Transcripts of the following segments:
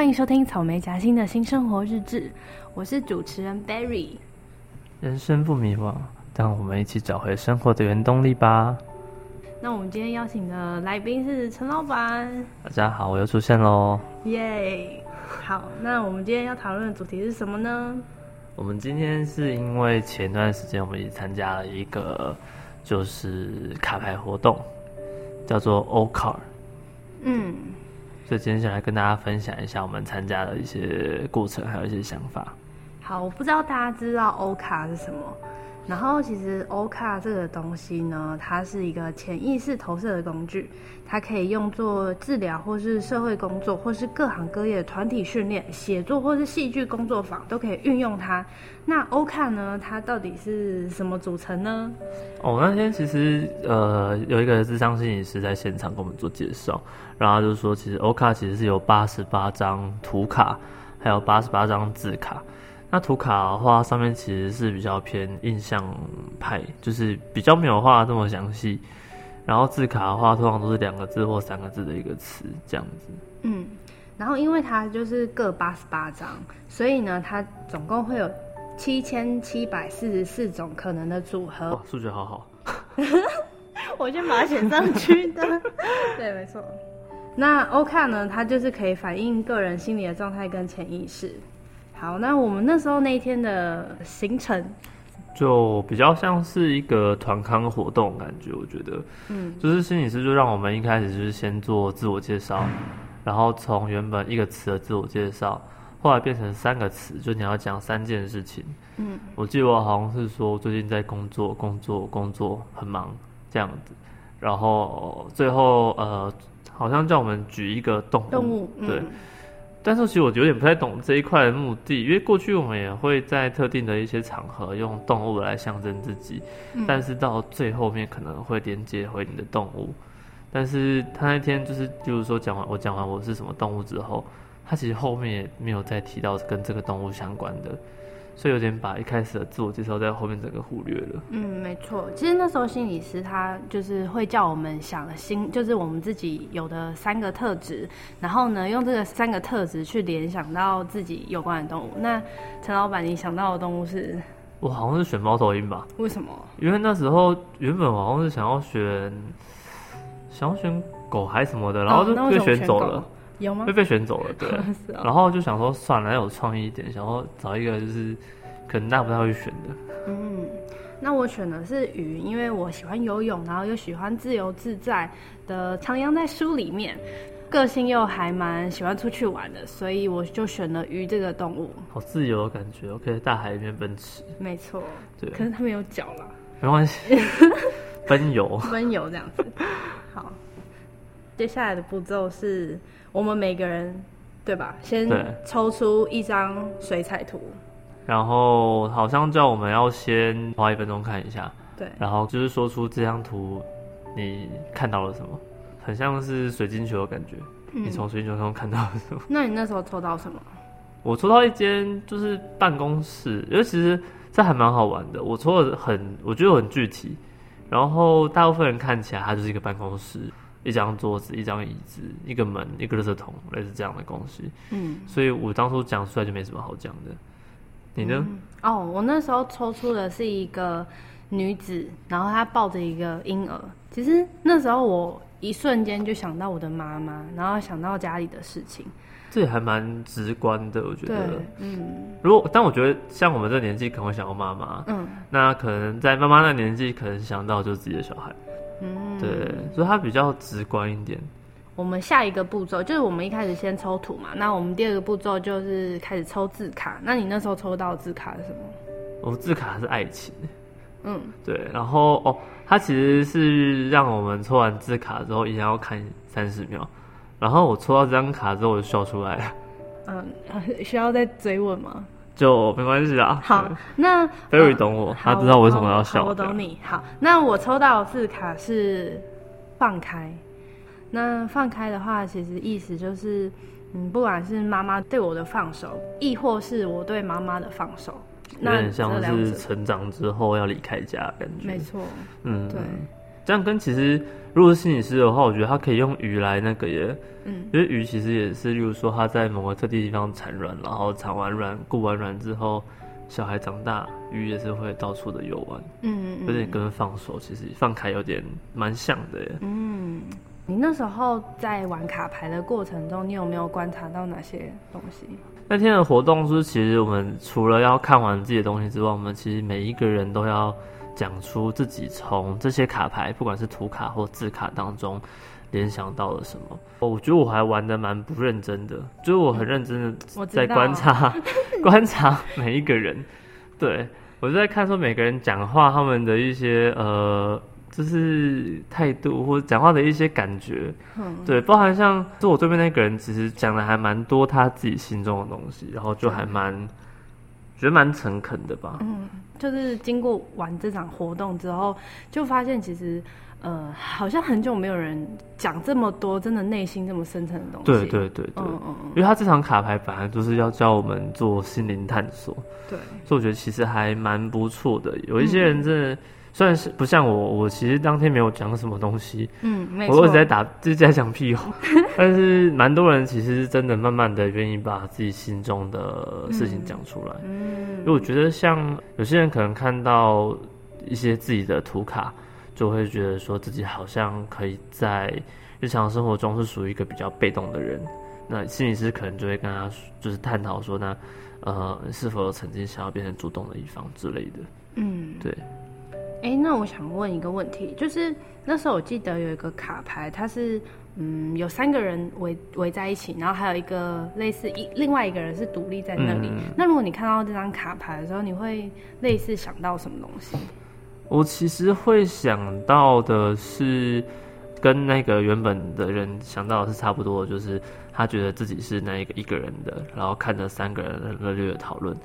欢迎收听草莓夹心的新生活日志，我是主持人 Berry。人生不迷惘，让我们一起找回生活的原动力吧。那我们今天邀请的来宾是陈老板。大家好，我又出现喽。耶！好，那我们今天要讨论的主题是什么呢？我们今天是因为前段时间我们一起参加了一个就是卡牌活动，叫做 O Car。嗯。所以今天想来跟大家分享一下我们参加的一些过程，还有一些想法。好，我不知道大家知道欧卡是什么。然后其实 O 卡这个东西呢，它是一个潜意识投射的工具，它可以用作治疗，或是社会工作，或是各行各业的团体训练、写作，或是戏剧工作坊都可以运用它。那 O 卡呢，它到底是什么组成呢？哦，那天其实呃有一个智商心理师在现场跟我们做介绍，然后就是说，其实 O 卡其实是有八十八张图卡，还有八十八张字卡。那图卡的话，上面其实是比较偏印象派，就是比较没有画这么详细。然后字卡的话，通常都是两个字或三个字的一个词这样子。嗯，然后因为它就是各八十八张，所以呢，它总共会有七千七百四十四种可能的组合。哇，数学好好。我先把它写上去的。对，没错。那欧卡呢，它就是可以反映个人心理的状态跟潜意识。好，那我们那时候那一天的行程，就比较像是一个团康活动感觉，我觉得，嗯，就是心理师就让我们一开始就是先做自我介绍，然后从原本一个词的自我介绍，后来变成三个词，就你要讲三件事情，嗯，我记得我好像是说最近在工作，工作，工作很忙这样子，然后最后呃，好像叫我们举一个动物，动物，对。嗯但是其实我有点不太懂这一块的目的，因为过去我们也会在特定的一些场合用动物来象征自己，嗯，但是到最后面可能会连接回你的动物。但是他那天就是，就是说讲完我讲完我是什么动物之后，他其实后面也没有再提到跟这个动物相关的。所以有点把一开始的自我介绍在后面整个忽略了。嗯，没错。其实那时候心理师他就是会叫我们想心，就是我们自己有的三个特质，然后呢用这个三个特质去联想到自己有关的动物。那陈老板，你想到的动物是？我好像是选猫头鹰吧？为什么？因为那时候原本我好像是想要选，想要选狗还是什么的，然后就被选走了。哦有吗？会被选走了，对。哦、然后就想说，算了，要有创意一点，想要找一个就是可能大家不太会选的。嗯，那我选的是鱼，因为我喜欢游泳，然后又喜欢自由自在的徜徉在书里面，个性又还蛮喜欢出去玩的，所以我就选了鱼这个动物。好自由的感觉，我可以在大海里面奔驰。没错，对。可是它没有脚了。没关系，奔游，奔游这样子。好，接下来的步骤是。我们每个人，对吧？先抽出一张水彩图，然后好像叫我们要先花一分钟看一下，对，然后就是说出这张图你看到了什么，很像是水晶球的感觉。嗯、你从水晶球中看到了什么？那你那时候抽到什么？我抽到一间就是办公室，因为其实这还蛮好玩的。我抽的很，我觉得很具体，然后大部分人看起来它就是一个办公室。一张桌子，一张椅子，一个门，一个垃圾桶，类似这样的东西。嗯，所以我当初讲出来就没什么好讲的。你呢？嗯，哦，我那时候抽出的是一个女子，然后她抱着一个婴儿。其实那时候我一瞬间就想到我的妈妈，然后想到家里的事情。这也还蛮直观的，我觉得。嗯。如果，但我觉得像我们这年纪可能会想到妈妈。嗯。那可能在妈妈那年纪，可能想到就是自己的小孩。嗯，对，所以它比较直观一点。我们下一个步骤就是我们一开始先抽图嘛，那我们第二个步骤就是开始抽字卡。那你那时候抽到字卡是什么？我字卡是爱情。嗯，对，然后哦，它其实是让我们抽完字卡之后，一定要看三十秒。然后我抽到这张卡之后，我就笑出来了。嗯，需要再追问吗？就没关系啊。好，那 Berry 懂我，他知道为什么要笑。我懂你。好，那我抽到的字卡是放开。那放开的话，其实意思就是，嗯，不管是妈妈对我的放手，亦或是我对妈妈的放手，有点像是成长之后要离开家的感觉。没错。嗯，对。这样跟其实如果是心理师的话，我觉得他可以用鱼来那个耶，嗯，因为鱼其实也是，例如说他在某个特定地方产卵，然后产完卵、固完卵之后，小孩长大，鱼也是会到处的游玩，嗯，有点跟放手，其实放开有点蛮像的耶，嗯。你那时候在玩卡牌的过程中，你有没有观察到哪些东西？那天的活动是，其实我们除了要看完自己的东西之外，我们其实每一个人都要讲出自己从这些卡牌，不管是图卡或字卡当中联想到了什么。我觉得我还玩的蛮不认真的，就是我很认真的在观察 观察每一个人。对，我就在看说每个人讲话他们的一些呃。就是态度或者讲话的一些感觉，嗯，对，包含像坐我对面那个人，其实讲的还蛮多他自己心中的东西，然后就还蛮、嗯、觉得蛮诚恳的吧。嗯，就是经过玩这场活动之后，就发现其实呃，好像很久没有人讲这么多，真的内心这么深层的东西。对对对对，嗯嗯，因为他这场卡牌本来就是要教我们做心灵探索，对，所以我觉得其实还蛮不错的。有一些人真的。嗯虽然是不像我，我其实当天没有讲什么东西，嗯，没错，我一直在打，就是在讲屁话。但是蛮多人其实是真的慢慢的愿意把自己心中的事情讲出来，嗯，因为我觉得像有些人可能看到一些自己的图卡，就会觉得说自己好像可以在日常生活中是属于一个比较被动的人，那心理师可能就会跟他就是探讨说，那呃是否有曾经想要变成主动的一方之类的，嗯，对。哎、欸，那我想问一个问题，就是那时候我记得有一个卡牌，它是嗯有三个人围围在一起，然后还有一个类似一另外一个人是独立在那里。嗯、那如果你看到这张卡牌的时候，你会类似想到什么东西？我其实会想到的是跟那个原本的人想到的是差不多，就是他觉得自己是那一个一个人的，然后看着三个人热烈的讨论。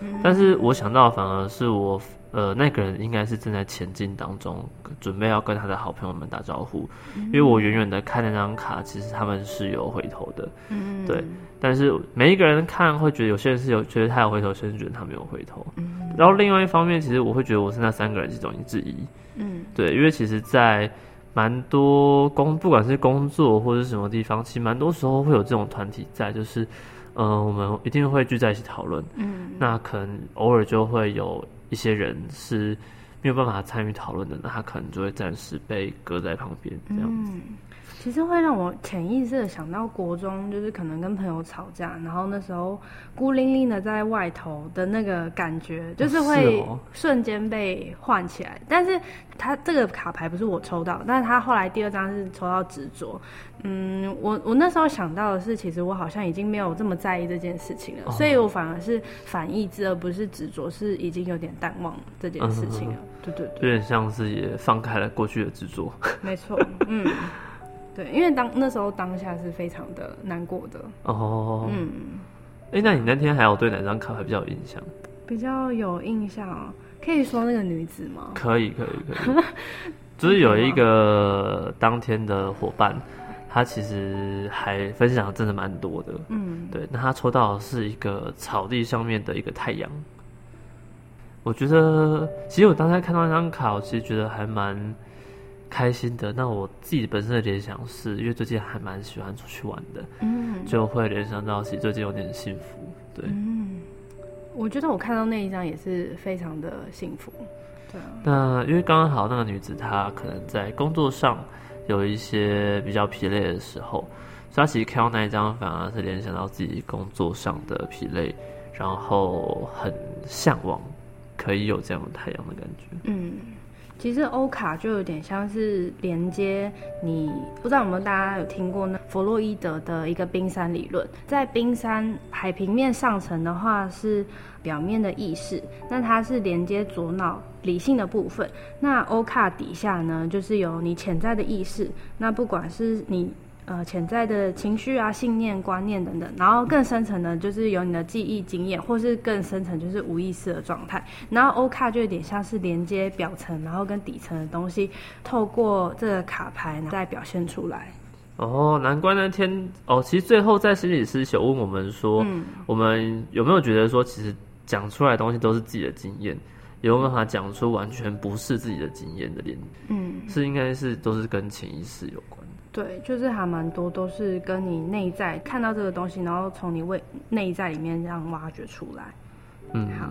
嗯、但是我想到反而是我。呃，那个人应该是正在前进当中，准备要跟他的好朋友们打招呼。嗯、因为我远远的看那张卡，其实他们是有回头的。嗯，对。但是每一个人看会觉得，有些人是有觉得他有回头，有些人觉得他没有回头。嗯。然后另外一方面，其实我会觉得我是那三个人其中之一。嗯，对。因为其实，在蛮多工，不管是工作或者是什么地方，其实蛮多时候会有这种团体在，就是，呃，我们一定会聚在一起讨论。嗯。那可能偶尔就会有。一些人是没有办法参与讨论的，那他可能就会暂时被搁在旁边，这样子。嗯其实会让我潜意识的想到国中，就是可能跟朋友吵架，然后那时候孤零零的在外头的那个感觉，就是会瞬间被唤起来。但是他这个卡牌不是我抽到，但是他后来第二张是抽到执着。嗯，我我那时候想到的是，其实我好像已经没有这么在意这件事情了，哦、所以我反而是反意志，而不是执着，是已经有点淡忘这件事情了。嗯、对对对，有点像是也放开了过去的执着。没错，嗯。对，因为当那时候当下是非常的难过的哦。嗯，哎、欸，那你那天还有对哪张卡牌比较有印象？比较有印象，可以说那个女子吗？可以，可以，可以。就是有一个当天的伙伴，他其实还分享的真的蛮多的。嗯，对。那他抽到的是一个草地上面的一个太阳。我觉得，其实我当时看到那张卡，我其实觉得还蛮。开心的，那我自己本身的联想是，因为最近还蛮喜欢出去玩的，嗯，就会联想到其实最近有点幸福，对，嗯，我觉得我看到那一张也是非常的幸福，对啊。那因为刚刚好那个女子她可能在工作上有一些比较疲累的时候，所以她其实看到那一张反而是联想到自己工作上的疲累，然后很向往可以有这样的太阳的感觉，嗯。其实欧卡就有点像是连接你，不知道有没有大家有听过那弗洛伊德的一个冰山理论，在冰山海平面上层的话是表面的意识，那它是连接左脑理性的部分，那欧卡底下呢就是有你潜在的意识，那不管是你。呃，潜在的情绪啊、信念、观念等等，然后更深层的，就是有你的记忆、经验，或是更深层，就是无意识的状态。然后欧卡就有点像是连接表层，然后跟底层的东西，透过这个卡牌再表现出来。哦，难怪那天哦，其实最后在心理师有问我们说，嗯，我们有没有觉得说，其实讲出来的东西都是自己的经验？有没有办法讲出完全不是自己的经验的连，嗯，是应该是都是跟潜意识有关的。对，就是还蛮多都是跟你内在看到这个东西，然后从你胃内在里面这样挖掘出来。嗯，好。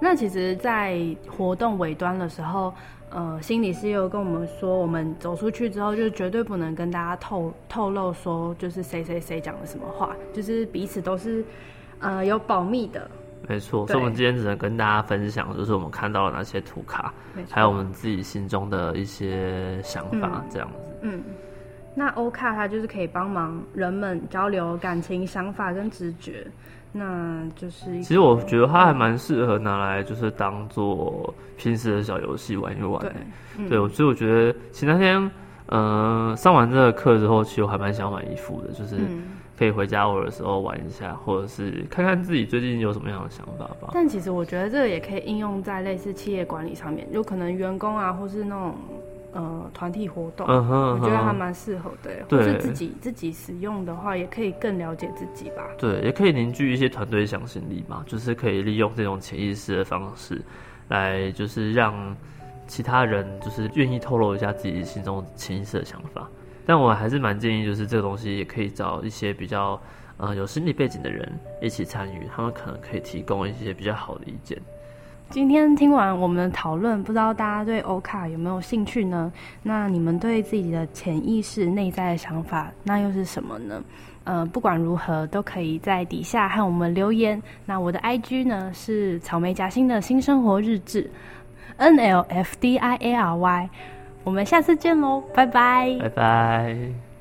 那其实，在活动尾端的时候，呃，心理师又跟我们说，我们走出去之后，就绝对不能跟大家透透露说，就是谁谁谁讲了什么话，就是彼此都是呃有保密的。没错，所以我们今天只能跟大家分享，就是我们看到了哪些图卡，还有我们自己心中的一些想法，这样子。嗯。嗯，那欧卡它就是可以帮忙人们交流感情、想法跟直觉。那就是，其实我觉得它还蛮适合拿来，就是当做平时的小游戏玩一玩。对，嗯、对，所以我觉得，其实那天，嗯、呃，上完这个课之后，其实我还蛮想买一副的，就是可以回家偶尔的时候玩一下，或者是看看自己最近有什么样的想法吧。但其实我觉得这个也可以应用在类似企业管理上面，有可能员工啊，或是那种。呃，团体活动，嗯哼我觉得还蛮适合的。对，或是自己自己使用的话，也可以更了解自己吧。对，也可以凝聚一些团队向心力嘛，就是可以利用这种潜意识的方式，来就是让其他人就是愿意透露一下自己心中潜意识的想法。但我还是蛮建议，就是这个东西也可以找一些比较呃有心理背景的人一起参与，他们可能可以提供一些比较好的意见。今天听完我们的讨论，不知道大家对欧卡有没有兴趣呢？那你们对自己的潜意识内在的想法，那又是什么呢？呃，不管如何，都可以在底下和我们留言。那我的 IG 呢是草莓夹心的新生活日志，N L F D I A R Y。我们下次见喽，拜拜，拜拜。